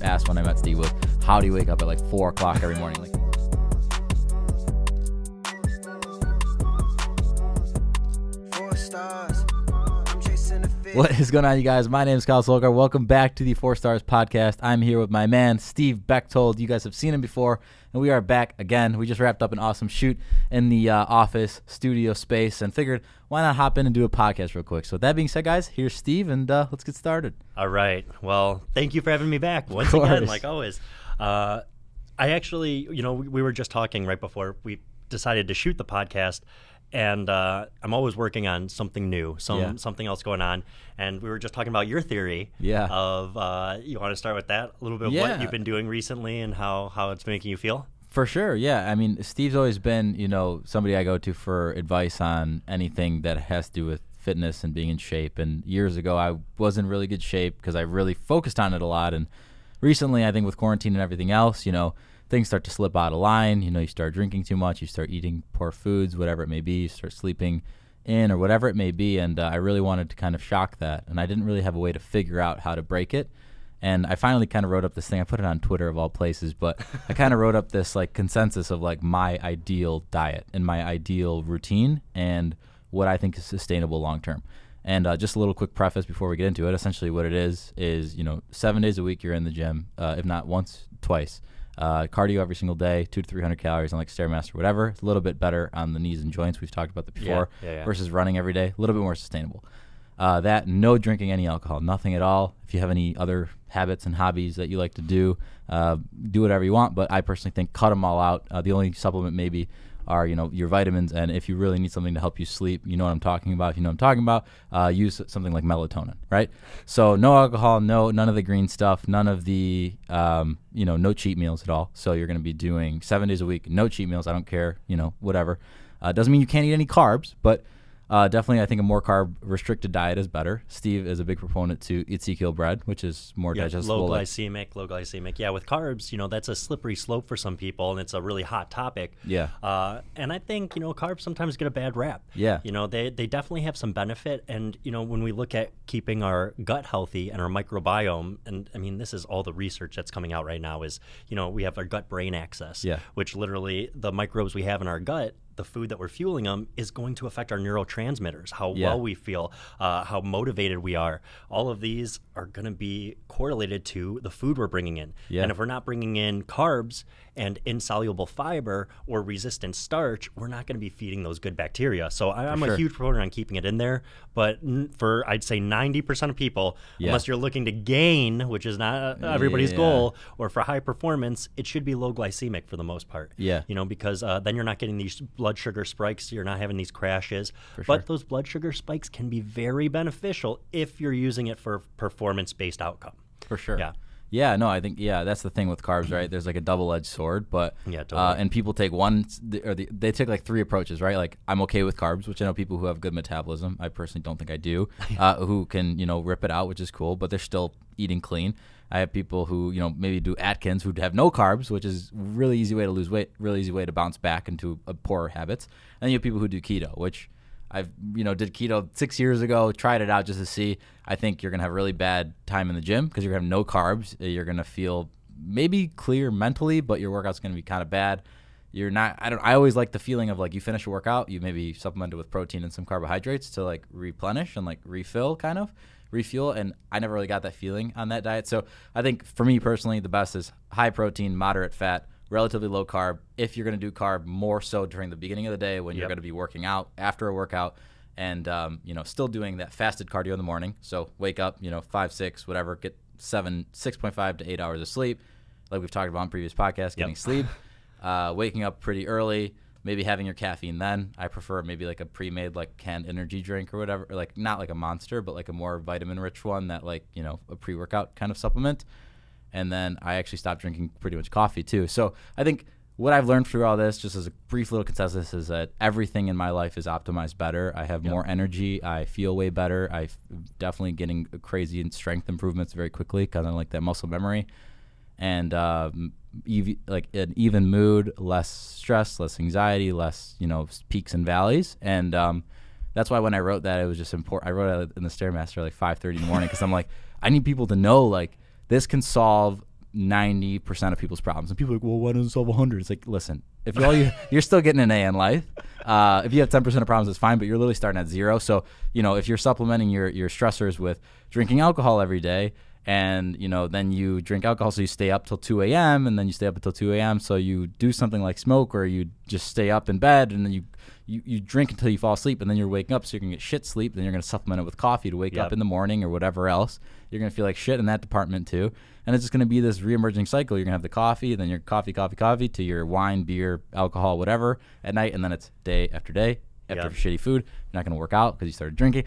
I asked when I met Steve was, "How do you wake up at like four o'clock every morning?" Like, What is going on, you guys? My name is Kyle Solgar. Welcome back to the Four Stars Podcast. I'm here with my man, Steve Bechtold. You guys have seen him before, and we are back again. We just wrapped up an awesome shoot in the uh, office studio space and figured why not hop in and do a podcast real quick. So, with that being said, guys, here's Steve, and uh, let's get started. All right. Well, thank you for having me back once again, like always. Uh, I actually, you know, we, we were just talking right before we decided to shoot the podcast, and uh, I'm always working on something new, some Yeah. something else going on. And we were just talking about your theory. Yeah. Of uh, you want to start with that a little bit of Yeah. what you've been doing recently and how how it's making you feel. For sure, yeah. I mean, Steve's always been, you know, somebody I go to for advice on anything that has to do with fitness and being in shape. And years ago, I was in really good shape because I really focused on it a lot. And recently, I think with quarantine and everything else, you know, things start to slip out of line. You know, you start drinking too much, you start eating poor foods, whatever it may be, you start sleeping in or whatever it may be. And uh, I really wanted to kind of shock that. And I didn't really have a way to figure out how to break it. And I finally kind of wrote up this thing. I put it on Twitter of all places, but I kind of wrote up this like consensus of like my ideal diet and my ideal routine and what I think is sustainable long term. And uh, just a little quick preface before we get into it. Essentially, what it is is you know seven days a week you're in the gym, uh, if not once, twice. Uh, cardio every single day, two to three hundred calories on like stairmaster, whatever. It's a little bit better on the knees and joints. We've talked about that before. yeah, yeah. Versus running every day, a little bit more sustainable. Uh, that no drinking any alcohol, nothing at all. If you have any other habits and hobbies that you like to do, uh, do whatever you want. But I personally think cut them all out. Uh, the only supplement maybe are you know your vitamins, and if you really need something to help you sleep, you know what I'm talking about. If you know what I'm talking about, uh, use something like melatonin, right? So no alcohol, no none of the green stuff, none of the um, you know no cheat meals at all. So you're going to be doing seven days a week, no cheat meals. I don't care, you know whatever. Uh, doesn't mean you can't eat any carbs, but uh, definitely, I think a more carb restricted diet is better. Steve is a big proponent to eat Ezekiel bread, which is more Yeah, digestible. low like- glycemic, low glycemic. Yeah, with carbs, you know, that's a slippery slope for some people, and it's a really hot topic. Yeah. Uh, and I think you know, carbs sometimes get a bad rap. Yeah. You know, they they definitely have some benefit, and you know, when we look at keeping our gut healthy and our microbiome, and I mean, this is all the research that's coming out right now. Is you know, we have our gut-brain axis. Yeah. Which literally the microbes we have in our gut. The food that we're fueling them is going to affect our neurotransmitters, how Yeah. well we feel, uh, how motivated we are. All of these are going to be correlated to the food we're bringing in. Yeah. And if we're not bringing in carbs and insoluble fiber or resistant starch, we're not going to be feeding those good bacteria. So I, I'm sure. a huge proponent on keeping it in there. But n- for I'd say 90% of people, Yeah. unless you're looking to gain, which is not uh, everybody's goal, or for high performance, it should be low glycemic for the most part. Yeah. You know, because uh, then you're not getting these blood sugar spikes, you're not having these crashes. sure. But those blood sugar spikes can be very beneficial if you're using it for performance based outcome. for sure. Yeah. Yeah, no, I think yeah, that's the thing with carbs, right? There's like a double-edged sword, but Yeah, uh, and people take one or the, they take like three approaches, right? Like I'm okay with carbs, which I know people who have good metabolism. I personally don't think I do, uh, who can you know rip it out, which is cool, but they're still eating clean. I have people who you know maybe do Atkins who have no carbs, which is really easy way to lose weight, really easy way to bounce back into poorer habits. And you have people who do keto, which I've you know did keto six years ago, tried it out just to see. I think you're gonna have a really bad time in the gym because you're gonna have no carbs. You're gonna feel maybe clear mentally, but your workout's gonna be kind of bad. You're not. I don't. I always like the feeling of like you finish a workout, you maybe supplement it with protein and some carbohydrates to like replenish and like refill, kind of refuel. And I never really got that feeling on that diet. So I think for me personally, the best is high protein, moderate fat, relatively low carb. If you're going to do carb, more so during the beginning of the day when you're going to be working out after a workout, and um, you know still doing that fasted cardio in the morning. So wake up, you know five, six, whatever, get seven, six point five to eight hours of sleep, like we've talked about on previous podcasts, getting sleep, uh, waking up pretty early. Maybe having your caffeine then. I prefer maybe like a pre-made like canned energy drink or whatever, or like not like a monster, but like a more vitamin-rich one that like you know a pre-workout kind of supplement and then I actually stopped drinking pretty much coffee too. So I think what I've learned through all this, just as a brief little consensus, is that everything in my life is optimized better. I have more energy. I feel way better. I'm definitely getting crazy in strength improvements very quickly because I like that muscle memory, and um, ev- like an even mood, less stress, less anxiety, less you know peaks and valleys, and um, that's why when I wrote that, it was just important. I wrote it in the stairmaster like 5:30 in the morning because I'm like, I need people to know like this can solve ninety percent of people's problems. And people are like, well, why doesn't it solve hundred? It's like, listen, if you all you you're still getting an A in life. Uh, if you have ten percent of problems, it's fine, but you're literally starting at zero. So you know, if you're supplementing your your stressors with drinking alcohol every day, and you know, then you drink alcohol, so you stay up till two a.m. and then you stay up until two a.m. So you do something like smoke, or you just stay up in bed, and then you you, you drink until you fall asleep and then you're waking up so you're gonna get shit sleep then you're gonna supplement it with coffee to wake Yep. up in the morning or whatever else you're gonna feel like shit in that department too and it's just gonna be this re-emerging cycle you're gonna have the coffee then your coffee coffee coffee to your wine beer alcohol whatever at night and then it's day after day after Yep. shitty food you're not gonna work out because you started drinking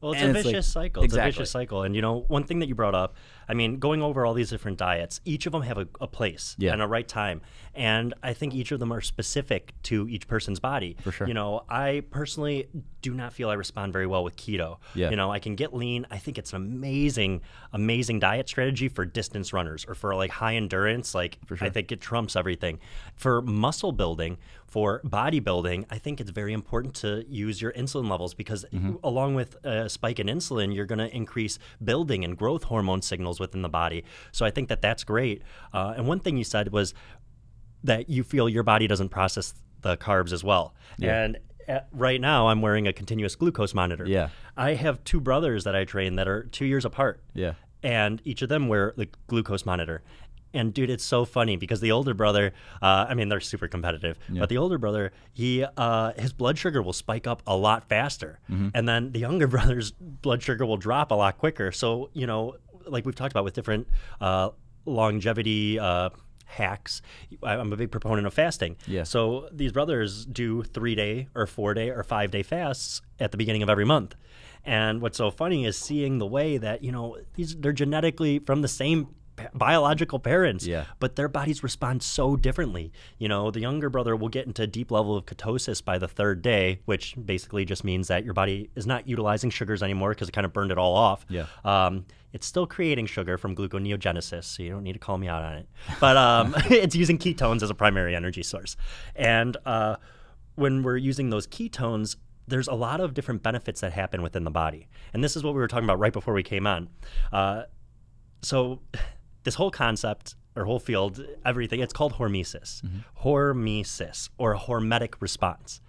Well, it's And a it's like- vicious cycle. It's Exactly. a vicious cycle. And you know, one thing that you brought up, I mean, going over all these different diets, each of them have a, a place Yeah. and a right time. And I think each of them are specific to each person's body. For sure. You know, I personally do not feel I respond very well with keto. Yeah. You know, I can get lean. I think it's an amazing, amazing diet strategy for distance runners or for like high endurance. Like, I think it trumps everything. For muscle building, for bodybuilding, I think it's very important to use your insulin levels because mm-hmm. along with a spike in insulin, you're going to increase building and growth hormone signals within the body. So I think that that's great. Uh, and one thing you said was that you feel your body doesn't process the carbs as well. And at, right now, I'm wearing a continuous glucose monitor. Yeah. I have two brothers that I train that are two years apart. Yeah. And each of them wear the glucose monitor. And dude, it's so funny because the older brother, uh, I mean, they're super competitive, but the older brother, he, uh, his blood sugar will spike up a lot faster, and then the younger brother's blood sugar will drop a lot quicker. So you know, like we've talked about with different uh, longevity uh, hacks, I'm a big proponent of fasting. Yeah. So these brothers do three day or four day or five day fasts at the beginning of every month. And what's so funny is seeing the way that, you know, these they're genetically from the same biological parents, Yeah. but their bodies respond so differently. You know, the younger brother will get into a deep level of ketosis by the third day, which basically just means that your body is not utilizing sugars anymore because it kind of burned it all off. Yeah. Um, it's still creating sugar from gluconeogenesis, so you don't need to call me out on it. But um, it's using ketones as a primary energy source. And uh, when we're using those ketones, there's a lot of different benefits that happen within the body. And this is what we were talking about right before we came on. Uh, so this whole concept or whole field, everything, it's called hormesis. Hormesis or a hormetic response.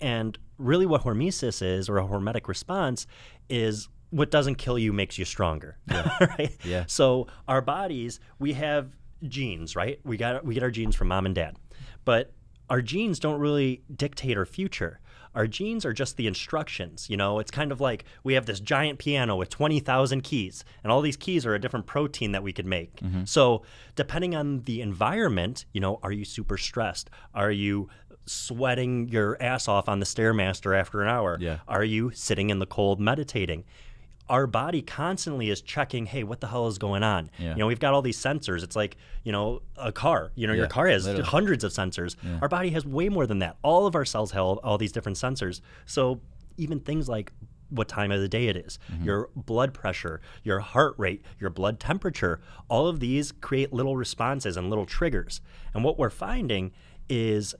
And really what hormesis is or a hormetic response is what doesn't kill you makes you stronger. right? Yeah. So our bodies, we have genes, right? We got we get our genes from mom and dad. But our genes don't really dictate our future. Our genes are just the instructions. You know, it's kind of like we have this giant piano with 20,000 keys, and all these keys are a different protein that we could make. Mm-hmm. So, depending on the environment, you know, are you super stressed? Are you sweating your ass off on the Stairmaster after an hour? Yeah. Are you sitting in the cold meditating? Our body constantly is checking, hey, what the hell is going on? Yeah. You know, we've got all these sensors. It's like, you know, a car. You know, your car has literally. hundreds of sensors. Our body has way more than that. All of our cells have all these different sensors. So even things like what time of the day it is, Mm-hmm. your blood pressure, your heart rate, your blood temperature, all of these create little responses and little triggers. And what we're finding is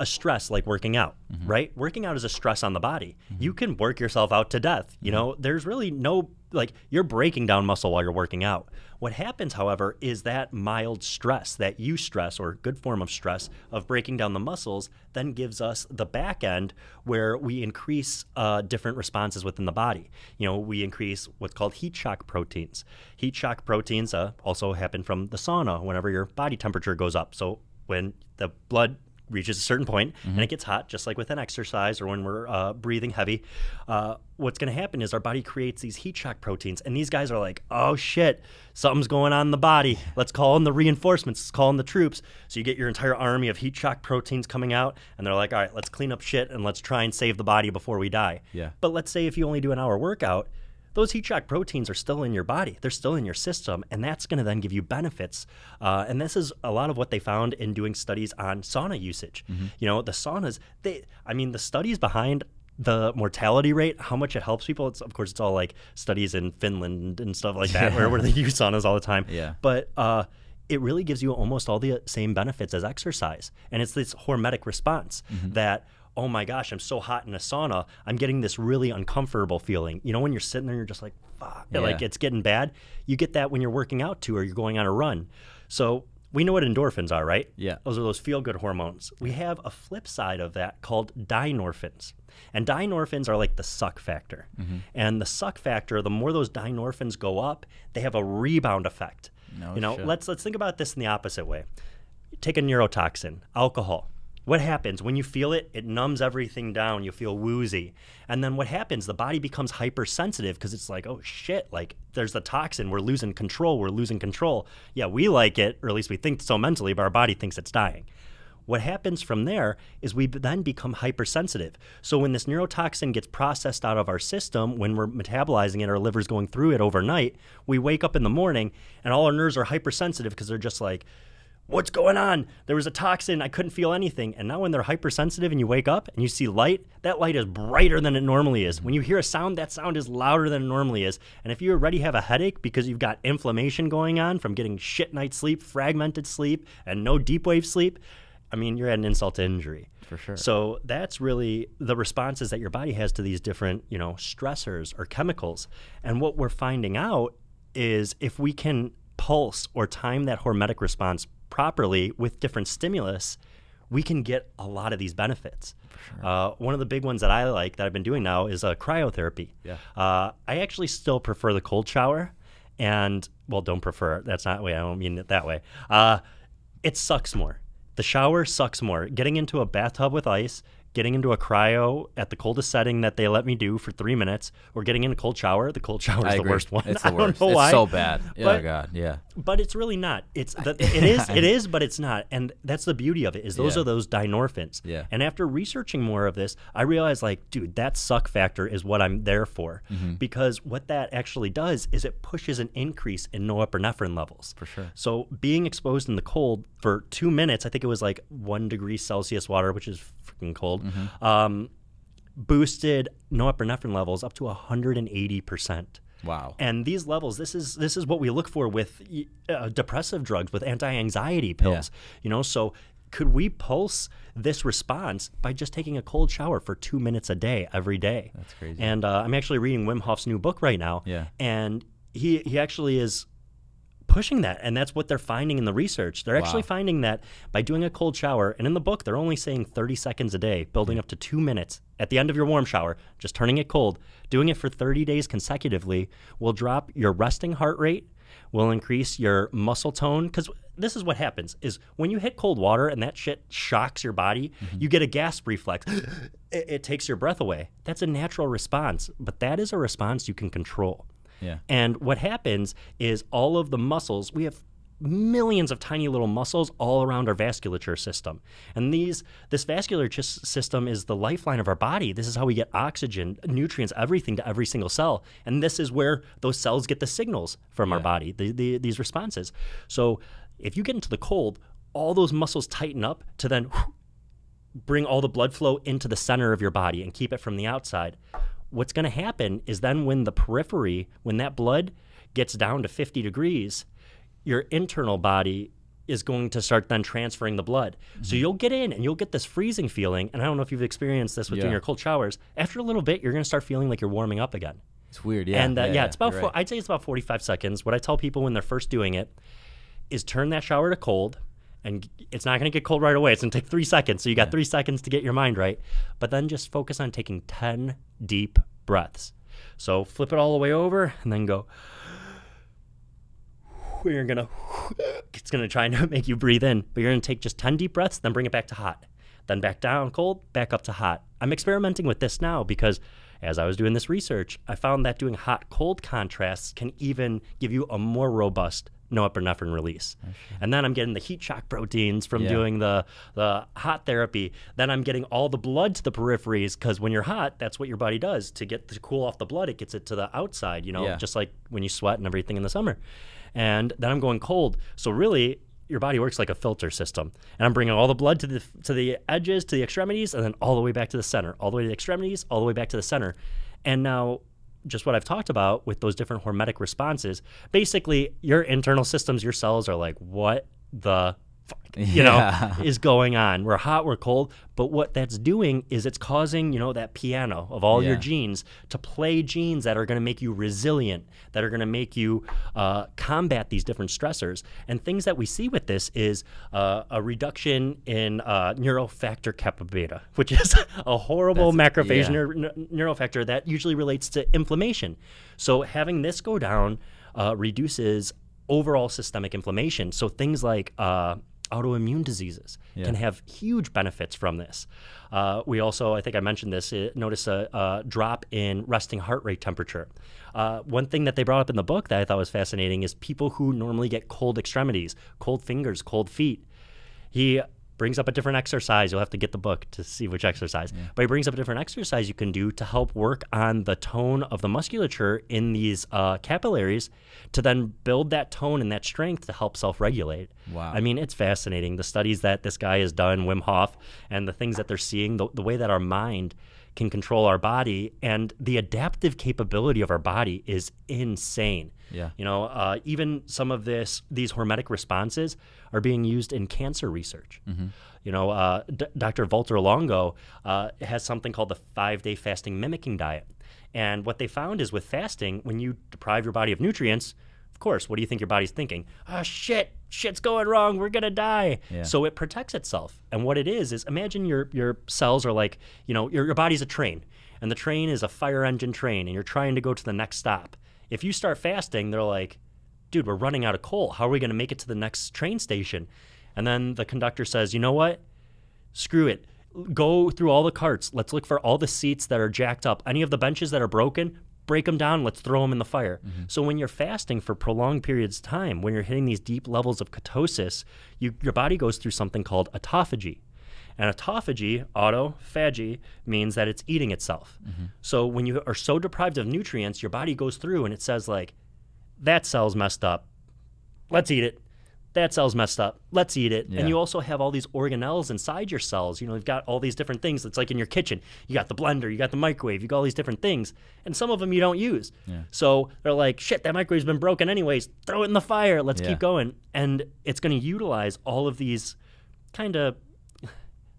a stress like working out, Mm-hmm. right? Working out is a stress on the body. You can work yourself out to death. You know, there's really no like you're breaking down muscle while you're working out. What happens, however, is that mild stress, that you stress or good form of stress of breaking down the muscles, then gives us the back end where we increase uh, different responses within the body. You know, we increase what's called heat shock proteins. Heat shock proteins uh, also happen from the sauna whenever your body temperature goes up. So when the blood reaches a certain point and it gets hot, just like with an exercise or when we're uh, breathing heavy, uh, what's going to happen is our body creates these heat shock proteins. And these guys are like, oh shit, something's going on in the body. Let's call in the reinforcements, let's call in the troops. So you get your entire army of heat shock proteins coming out, and they're like, all right, let's clean up shit and let's try and save the body before we die. Yeah. But let's say if you only do an hour workout, those heat shock proteins are still in your body. They're still in your system, and that's going to then give you benefits. Uh, and this is a lot of what they found in doing studies on sauna usage. You know, the saunas, they, I mean, the studies behind the mortality rate, how much it helps people. It's of course it's all like studies in Finland and stuff like that, where, where they use saunas all the time. Yeah. But uh, it really gives you almost all the same benefits as exercise, and it's this hormetic response that oh my gosh, I'm so hot in a sauna, I'm getting this really uncomfortable feeling. You know, when you're sitting there, you're just like, fuck, like it's getting bad. You get that when you're working out too, or you're going on a run. So we know what endorphins are, right? Yeah. Those are those feel good hormones. We have a flip side of that called dynorphins. And dynorphins are like the suck factor. Mm-hmm. And the suck factor, the more those dynorphins go up, they have a rebound effect. No you know, shit. let's let's think about this in the opposite way. Take a neurotoxin, alcohol. What happens when you feel it? It numbs everything down. You feel woozy. And then what happens? The body becomes hypersensitive because it's like, oh shit, like there's the toxin. We're losing control. We're losing control. Yeah, we like it, or at least we think so mentally, but our body thinks it's dying. What happens from there is we then become hypersensitive. So when this neurotoxin gets processed out of our system, when we're metabolizing it, our liver's going through it overnight, we wake up in the morning and all our nerves are hypersensitive because they're just like, what's going on? There was a toxin. I couldn't feel anything. And now when they're hypersensitive and you wake up and you see light, that light is brighter than it normally is. When you hear a sound, that sound is louder than it normally is. And if you already have a headache because you've got inflammation going on from getting shit night sleep, fragmented sleep, and no deep wave sleep, I mean, you're at an insult to injury. For sure. So that's really the responses that your body has to these different, you know, stressors or chemicals. And what we're finding out is if we can pulse or time that hormetic response properly with different stimulus, we can get a lot of these benefits. Uh, one of the big ones that I like that I've been doing now is uh, cryotherapy. Yeah. Uh, I actually still prefer the cold shower, and well, don't prefer. That's not the way. I don't mean it that way. Uh, it sucks more. The shower sucks more. Getting into a bathtub with ice, getting into a cryo at the coldest setting that they let me do for three minutes, or getting in a cold shower. The cold shower is the worst one. It's I the don't worst. know it's why. so bad. oh But- god, yeah. but it's really not. It's the, it is it is, but it's not. And that's the beauty of it is those Yeah. are those dynorphins. Yeah. And after researching more of this, I realized like, dude, that suck factor is what I'm there for, Mm-hmm. because what that actually does is it pushes an increase in norepinephrine levels. For sure. So being exposed in the cold for two minutes, I think it was like one degree Celsius water, which is freaking cold. Mm-hmm. Um, boosted norepinephrine levels up to 180 percent. Wow. And these levels, this is this is what we look for with uh, depressive drugs, with anti-anxiety pills. You know, so could we pulse this response by just taking a cold shower for two minutes a day every day? That's crazy. And uh, I'm actually reading Wim Hof's new book right now. Yeah. And he he actually is pushing that and that's what they're finding in the research. They're actually finding that by doing a cold shower and in the book they're only saying 30 seconds a day building hmm. up to two minutes at the end of your warm shower just turning it cold. Doing it for 30 days consecutively will drop your resting heart rate will increase your muscle tone because this is what happens is when you hit cold water and that shit shocks your body mm-hmm. you get a gasp reflex. It, it takes your breath away. That's a natural response but that is a response you can control Yeah. and what happens is all of the muscles, we have millions of tiny little muscles all around our vasculature system. And these this vascular ch- system is the lifeline of our body. This is how we get oxygen, nutrients, everything to every single cell. And this is where those cells get the signals from our body, the, the, these responses. So if you get into the cold, all those muscles tighten up to then bring all the blood flow into the center of your body and keep it from the outside. What's going to happen is then when the periphery, when that blood gets down to 50 degrees, your internal body is going to start then transferring the blood. So you'll get in and you'll get this freezing feeling. And I don't know if you've experienced this with doing Yeah. your cold showers. After a little bit, you're going to start feeling like you're warming up again. It's weird. Yeah. and uh, yeah, it's about four, right. I'd say it's about 45 seconds. What I tell people when they're first doing it is turn that shower to cold and it's not going to get cold right away. It's going to take 3 seconds. So you got 3 seconds to get your mind right. But then just focus on taking 10 deep breaths. So flip it all the way over and then go you're going to it's going to try and make you breathe in, but you're going to take just 10 deep breaths, then bring it back to hot. Then back down cold, back up to hot. I'm experimenting with this now because as I was doing this research, I found that doing hot cold contrasts can even give you a more robust norepinephrine release. And then I'm getting the heat shock proteins from Yeah. doing the the hot therapy. Then I'm getting all the blood to the peripheries because when you're hot, that's what your body does to get to cool off the blood. It gets it to the outside, you know, Yeah. just like when you sweat and everything in the summer. And then I'm going cold. So really, your body works like a filter system. And I'm bringing all the blood to the to the edges, to the extremities, and then all the way back to the center, all the way to the extremities, all the way back to the center. And now just what I've talked about with those different hormetic responses, basically your internal systems, your cells are like, what the you know, is going on. We're hot, we're cold. But what that's doing is it's causing, you know, that piano of all your genes to play genes that are going to make you resilient, that are going to make you uh, combat these different stressors. And things that we see with this is uh, a reduction in uh, neurofactor kappa beta, which is a horrible That's- macrophage yeah. neur- neur- neurofactor that usually relates to inflammation. So having this go down uh, reduces overall systemic inflammation. So things like uh, autoimmune diseases Yeah. can have huge benefits from this. Uh, we also, I think I mentioned this, notice a, a drop in resting heart rate temperature. Uh, one thing that they brought up in the book that I thought was fascinating is people who normally get cold extremities, cold fingers, cold feet. He brings up a different exercise. You'll have to get the book to see which exercise. But he brings up a different exercise you can do to help work on the tone of the musculature in these uh, capillaries to then build that tone and that strength to help self regulate. Wow. I mean, it's fascinating. The studies that this guy has done, Wim Hof, and the things that they're seeing, the, the way that our mind can control our body and the adaptive capability of our body is insane. Yeah. You know, uh, even some of this, these hormetic responses are being used in cancer research. You know, uh, D- Dr. Walter Longo uh, has something called the five-day fasting mimicking diet, and what they found is with fasting, when you deprive your body of nutrients, course, what do you think your body's thinking? Oh shit, shit's going wrong. We're gonna die. Yeah. So it protects itself. And what it is is imagine your your cells are like, you know, your, your body's a train, and the train is a fire engine train, and you're trying to go to the next stop. If you start fasting, they're like, dude, we're running out of coal. How are we gonna make it to the next train station? And then the conductor says, you know what? Screw it. Go through all the carts. Let's look for all the seats that are jacked up. Any of the benches that are broken, break them down. Let's throw them in the fire. Mm-hmm. So when you're fasting for prolonged periods of time, when you're hitting these deep levels of ketosis, you, your body goes through something called autophagy. And autophagy, autophagy, means that it's eating itself. Mm-hmm. So when you are so deprived of nutrients, your body goes through and it says like, that cell's messed up. Let's eat it. That cell's messed up. Let's eat it. Yeah. And you also have all these organelles inside your cells. You know, you've got all these different things. It's like in your kitchen. You got the blender, you got the microwave, you got all these different things. And some of them you don't use. So they're like, shit, that microwave's been broken anyways. Throw it in the fire. Let's Yeah. keep going. And it's going to utilize all of these kind of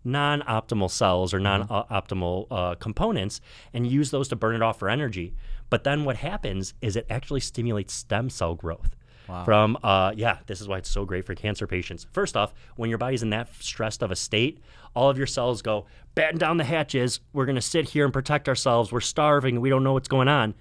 non-optimal cells or non-optimal uh, components and use those to burn it off for energy. But then what happens is it actually stimulates stem cell growth. Wow. From uh, yeah, this is why it's so great for cancer patients. First off, when your body's in that stressed of a state, all of your cells go batten down the hatches. We're gonna sit here and protect ourselves. We're starving. We don't know what's going on.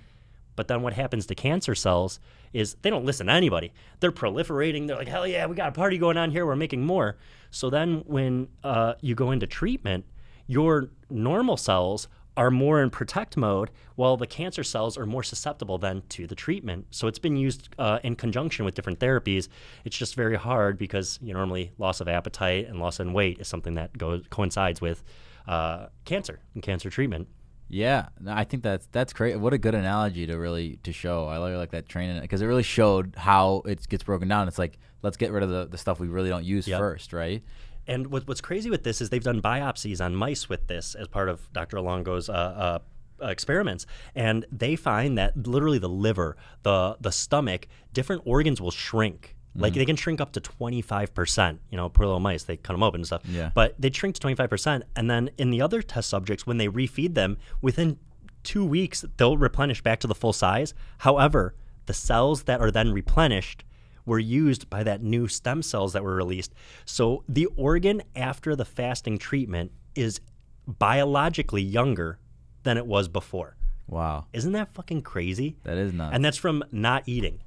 But then what happens to cancer cells is they don't listen to anybody. They're proliferating. They're like, hell yeah, we got a party going on here. We're making more. So then when uh, you go into treatment, your normal cells are more in protect mode, while the cancer cells are more susceptible then to the treatment. So it's been used uh, in conjunction with different therapies. It's just very hard because you know, normally loss of appetite and loss in weight is something that goes coincides with uh, cancer and cancer treatment. Yeah, no, I think that's that's great. What a good analogy to really to show. I really like that training because it really showed how it gets broken down. It's like let's get rid of the, the stuff we really don't use Yep. first, right? And what, what's crazy with this is they've done biopsies on mice with this as part of Dr. Longo's uh, uh, experiments, and they find that literally the liver, the the stomach, different organs will shrink. Like they can shrink up to 25%. You know, poor little mice, they cut them open and stuff. Yeah. But they shrink to 25%. And then in the other test subjects, when they refeed them, within two weeks, they'll replenish back to the full size. However, the cells that are then replenished were used by that new stem cells that were released. So the organ after the fasting treatment is biologically younger than it was before. Wow, Isn't that fucking crazy? that is nuts. and that's from not eating.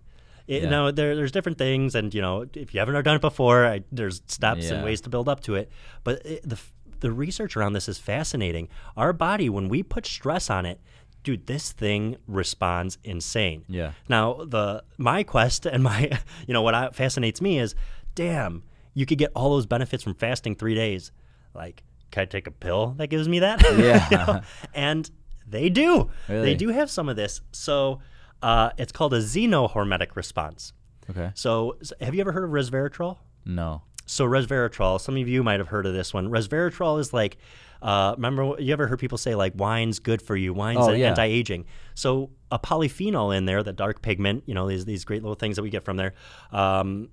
It, Yeah. Now there, there's different things, and you know, if you haven't ever done it before, I, there's steps and ways to build up to it. But it, the the research around this is fascinating. Our body, when we put stress on it, dude, this thing responds insane. Yeah. Now the my quest and my, you know, what I, fascinates me is, damn, you could get all those benefits from fasting three days. Like, can I take a pill that gives me that? Yeah. You know? And they do. They do have some of this. So uh, it's called a xenohormetic response. okay, So have you ever heard of resveratrol? no, So resveratrol, some of you might have heard of this one. Resveratrol is like, uh, remember you ever heard people say like wine's good for you, wine's Oh, yeah. anti-aging. So a polyphenol in there, the dark pigment, you know these these great little things that we get from there. Um,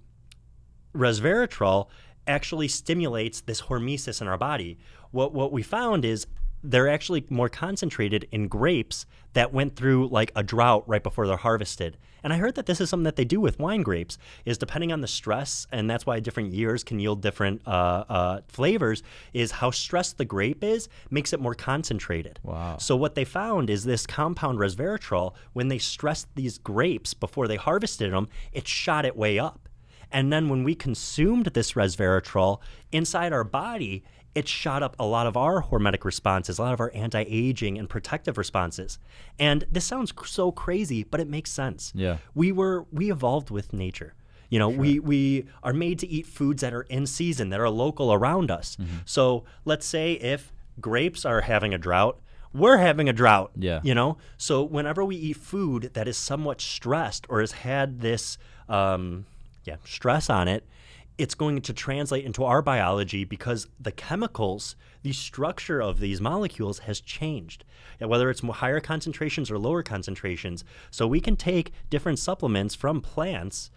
resveratrol actually stimulates this hormesis in our body. What what we found is they're actually more concentrated in grapes that went through like a drought right before they're harvested. And I heard that this is something that they do with wine grapes, is depending on the stress, and that's why different years can yield different uh, uh, flavors. Is how stressed the grape is makes it more concentrated. Wow. So what they found is this compound resveratrol. When they stressed these grapes before they harvested them, it shot it way up. And then when we consumed this resveratrol inside our body, it shot up a lot of our hormetic responses, a lot of our anti aging and protective responses. And this sounds so crazy, but it makes sense. Yeah. We were, we evolved with nature. You know, we, we are made to eat foods that are in season, that are local around us. Mm-hmm. So let's say if grapes are having a drought, we're having a drought. Yeah. You know, so whenever we eat food that is somewhat stressed or has had this, um, yeah, stress on it, it's going to translate into our biology because the chemicals, the structure of these molecules has changed, whether it's higher concentrations or lower concentrations. So we can take different supplements from plants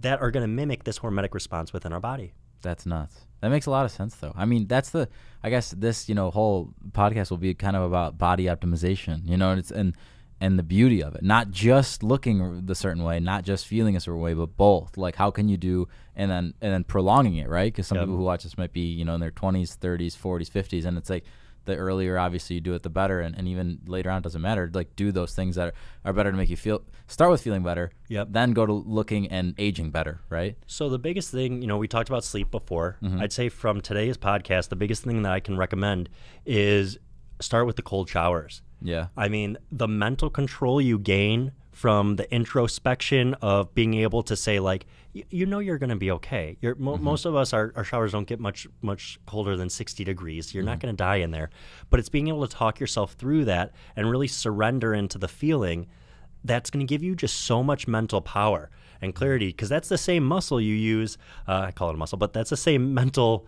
that are going to mimic this hormetic response within our body. That's nuts. That makes a lot of sense, though. I mean, that's the. I guess this, you know, whole podcast will be kind of about body optimization. You know, and it's and and the beauty of it, not just looking the certain way, not just feeling a certain way, but both. Like, how can you do, and then and then prolonging it, right? Because some Yep. people who watch this might be, you know, in their twenties, thirties, forties, fifties, and it's like the earlier, obviously, you do it, the better, and, and even later on, it doesn't matter. Like, do those things that are, are better to make you feel. Start with feeling better. Yep. Then go to looking and aging better, right? So the biggest thing, you know, we talked about sleep before. Mm-hmm. I'd say from today's podcast, the biggest thing that I can recommend is start with the cold showers. Yeah. I mean, the mental control you gain from the introspection of being able to say like you know you're going to be okay. You're, mo- most of us our, our showers don't get much much colder than 60 degrees. You're not going to die in there. But it's being able to talk yourself through that and really surrender into the feeling that's going to give you just so much mental power and clarity because that's the same muscle you use uh, i call it a muscle but that's the same mental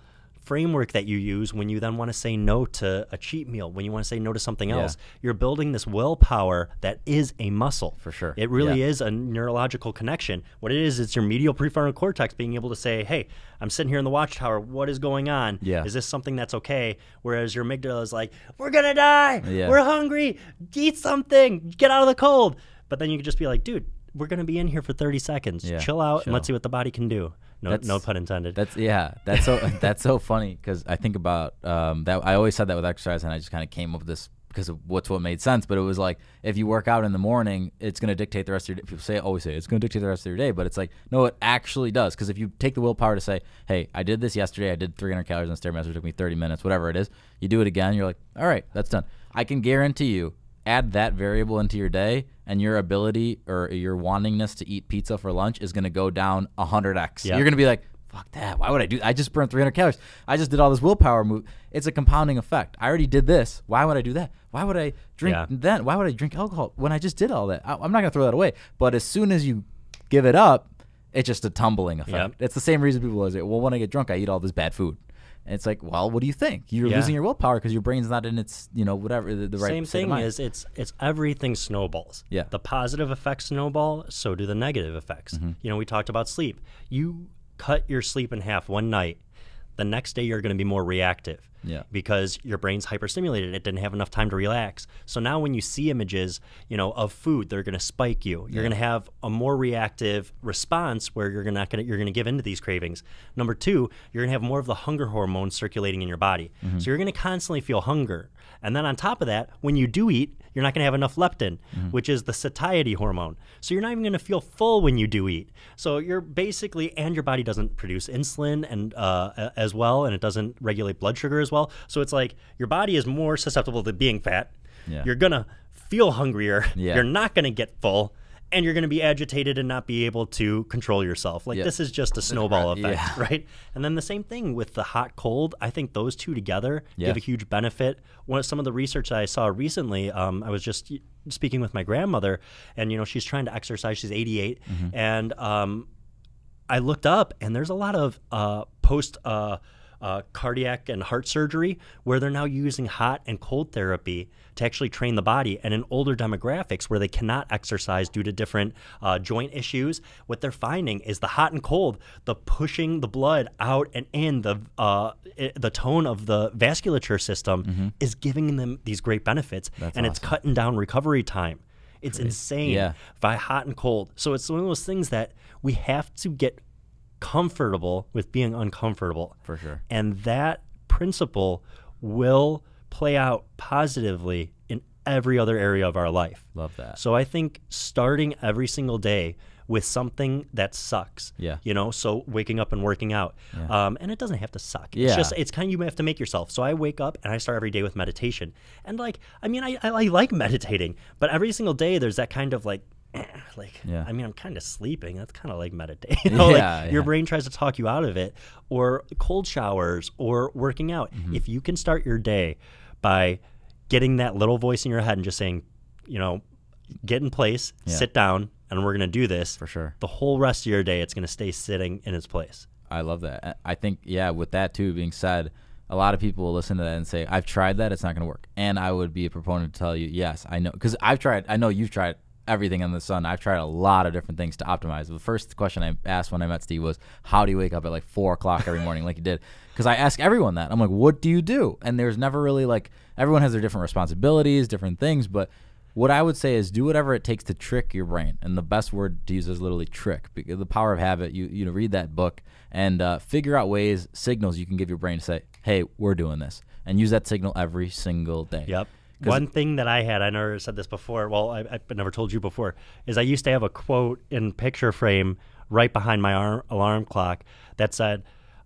framework that you use when you then want to say no to a cheat meal when you want to say no to something else you're building this willpower that is a muscle. For sure. it really Yeah. is a neurological connection. What it is it's your medial prefrontal cortex being able to say hey i'm sitting here in the watchtower what is going on? Yeah. is this something that's okay? Whereas your amygdala is like we're gonna die. Yeah. we're hungry. Eat something. Get out of the cold. But then you could just be like dude we're gonna be in here for 30 seconds. Yeah, chill out and let's see what the body can do no, That's- no pun intended That's yeah. That's so that's so funny because I think about um, that. I always said that with exercise, and I just kind of came up with this because of what's what made sense. But it was like if you work out in the morning, it's going to dictate the rest of your day. People say always say it's going to dictate the rest of your day, but it's like no, it actually does. Because if you take the willpower to say, hey, I did this yesterday. I did 300 calories on the stairmaster. It took me 30 minutes. Whatever it is, you do it again. You're like, all right, that's done. I can guarantee you. Add that variable into your day, and your ability or your wantingness to eat pizza for lunch is going to go down 100x. Yeah. You're going to be like, fuck that. Why would I do? that? I just burned 300 calories. I just did all this willpower move. It's a compounding effect. I already did this. Why would I do that? Why would I drink Yeah. then? Why would I drink alcohol when I just did all that? I, I'm not gonna throw that away. But as soon as you give it up, it's just a tumbling effect. Yep. It's the same reason people always say, well, when I get drunk, I eat all this bad food. And it's like, well, what do you think? You're Yeah. losing your willpower because your brain's not in its, you know, whatever the, the right Same thing is it's it's everything snowballs. Yeah. The positive effects snowball, so do the negative effects. Mm-hmm. You know, we talked about sleep. You cut your sleep in half one night. The next day you're going to be more reactive. Yeah. Because your brain's hyperstimulated. It didn't have enough time to relax. So now when you see images, you know, of food, they're going to spike you. You're going to have a more reactive response where you're not going to you're going to give into these cravings. Number 2, you're going to have more of the hunger hormones circulating in your body. Mm-hmm. So you're going to constantly feel hunger. And then on top of that, when you do eat, you're not going to have enough leptin, Mm-hmm. which is the satiety hormone. So you're not even going to feel full when you do eat. So you're basically, and your body doesn't produce insulin and uh, as well, and it doesn't regulate blood sugar as well. So it's like your body is more susceptible to being fat. Yeah. You're gonna feel hungrier. Yeah. You're not gonna get full. And you're going to be agitated and not be able to control yourself. Like, Yeah. this is just a snowball Yeah. effect, right? And then the same thing with the hot cold. I think those two together Yeah. give a huge benefit. One of some of the research I saw recently, um, I was just speaking with my grandmother, and you know she's trying to exercise. She's 88, and um, I looked up, and there's a lot of uh, post uh, uh, cardiac and heart surgery, where they're now using hot and cold therapy to actually train the body. And in older demographics where they cannot exercise due to different uh, joint issues, what they're finding is the hot and cold, the pushing the blood out and in, the uh, the tone of the vasculature system is giving them these great benefits, Mm-hmm. That's and it's cutting down recovery time. It's insane Yeah. by hot and cold. So it's one of those things that we have to get comfortable with being uncomfortable. For sure. And that principle will play out positively in every other area of our life. Love that. So I think starting every single day with something that sucks. Yeah. You know, so waking up and working out. Um, and it doesn't have to suck. It's Yeah. just, it's kind of, you have to make yourself. So I wake up and I start every day with meditation. And like, I mean, I, I, I like meditating, but every single day there's that kind of like, like, Yeah. I mean, I'm kind of sleeping. That's kind of like meditating. You know, Yeah, like your yeah. brain tries to talk you out of it, or cold showers, or working out. Mm-hmm. If you can start your day by getting that little voice in your head and just saying, you know, get in place, sit down, and we're going to do this. For sure. The whole rest of your day, it's going to stay sitting in its place. I love that. I think, yeah, with that too being said, a lot of people will listen to that and say, I've tried that, it's not going to work. And I would be a proponent to tell you, yes, I know. Because I've tried, I know you've tried everything in the sun. I've tried a lot of different things to optimize. The first question I asked when I met Steve was, How do you wake up at like four o'clock every morning, like you did? Because I ask everyone that. I'm like, What do you do? And there's never really like, everyone has their different responsibilities, different things, but what I would say is do whatever it takes to trick your brain, and the best word to use is literally trick. Because the power of habit. You you know read that book and uh, figure out ways, signals you can give your brain to say, "Hey, we're doing this," and use that signal every single day. Yep. One thing that I had, I never said this before. Well, I, I never told you before, is I used to have a quote in picture frame right behind my ar- alarm clock that said,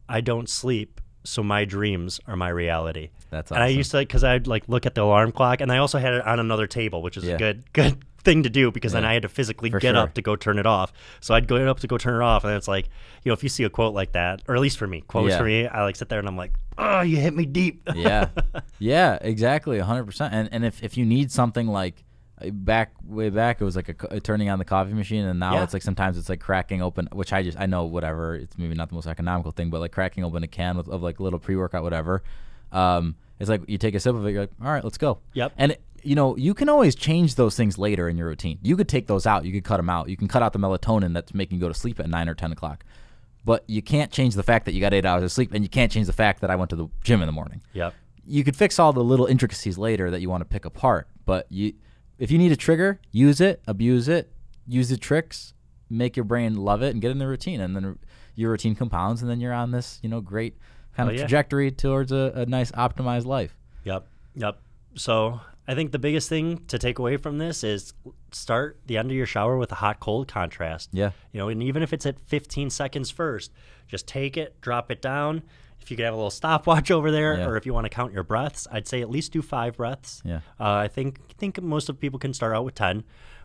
"I don't sleep, so my dreams are my reality." That's awesome. And I used to because I'd like look at the alarm clock, and I also had it on another table, which is Yeah. a good good thing to do because then I had to physically For get sure. up to go turn it off. So I'd go up to go turn it off, and it's like, you know, if you see a quote like that, or at least for me, quotes Yeah. for me, I like sit there and I'm like, oh, you hit me deep. yeah, yeah, exactly, hundred percent. And and if, if you need something like uh, back way back, it was like a, co- uh, turning on the coffee machine, and now Yeah. it's like sometimes it's like cracking open, which I just I know whatever. It's maybe not the most economical thing, but like cracking open a can with, of like little pre workout, whatever. Um, it's like you take a sip of it, you're like, all right, let's go. Yep. And it, you know you can always change those things later in your routine. You could take those out. You could cut them out. You can cut out the melatonin that's making you go to sleep at nine or ten o'clock. But you can't change the fact that you got eight hours of sleep, and you can't change the fact that I went to the gym in the morning yep. you could fix all the little intricacies later that you want to pick apart. But you, if you need a trigger, use it, abuse it, use the tricks, make your brain love it, and get in the routine. And then your routine compounds, and then you're on this, you know, great kind Oh, of yeah. trajectory towards a, a nice optimized life. Yep. Yep. So I think the biggest thing to take away from this is start the end of your shower with a hot cold contrast. Yeah. You know, and even if it's at 15 seconds first, just take it, drop it down. If you could have a little stopwatch over there, Yeah. or if you want to count your breaths, I'd say at least do five breaths. Yeah. Uh, I think think most of people can start out with 10,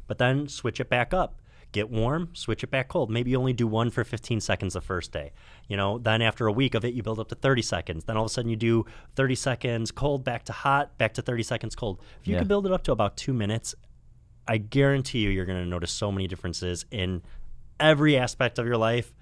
but then switch it back up. Get warm, switch it back cold. Maybe you only do one for 15 seconds the first day. You know, then after a week of it, you build up to 30 seconds. Then all of a sudden you do 30 seconds cold, back to hot, back to 30 seconds cold. If you Yeah. can build it up to about two minutes, I guarantee you, you're going to notice so many differences in every aspect of your life,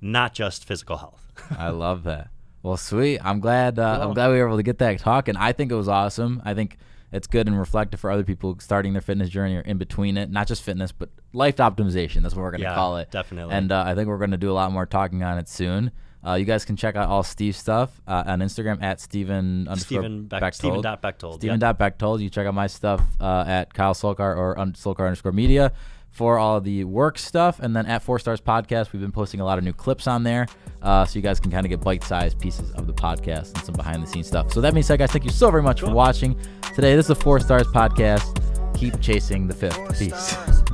not just physical health. I love that. Well, sweet. I'm glad. Uh, I'm glad we were able to get that talking. I think it was awesome. I think it's good and reflective for other people starting their fitness journey or in between it. Not just fitness, but life optimization. That's what we're going to Yeah, call it. definitely. And uh, I think we're going to do a lot more talking on it soon. Uh, you guys can check out all Steve's stuff uh, on Instagram at Steven underscore Stephen Beck- Bechtold. Stephen dot Bechtold, Stephen yep. dot Bechtold. You check out my stuff uh, at Kyle Solkar or un- Solkar underscore media for all the work stuff. And then at Four Stars Podcast, we've been posting a lot of new clips on there. Uh, so you guys can kind of get bite sized pieces of the podcast and some behind the scenes stuff. So that being said, guys, thank you so very much for watching today. This is a Four Stars Podcast. Keep chasing the fifth. Peace.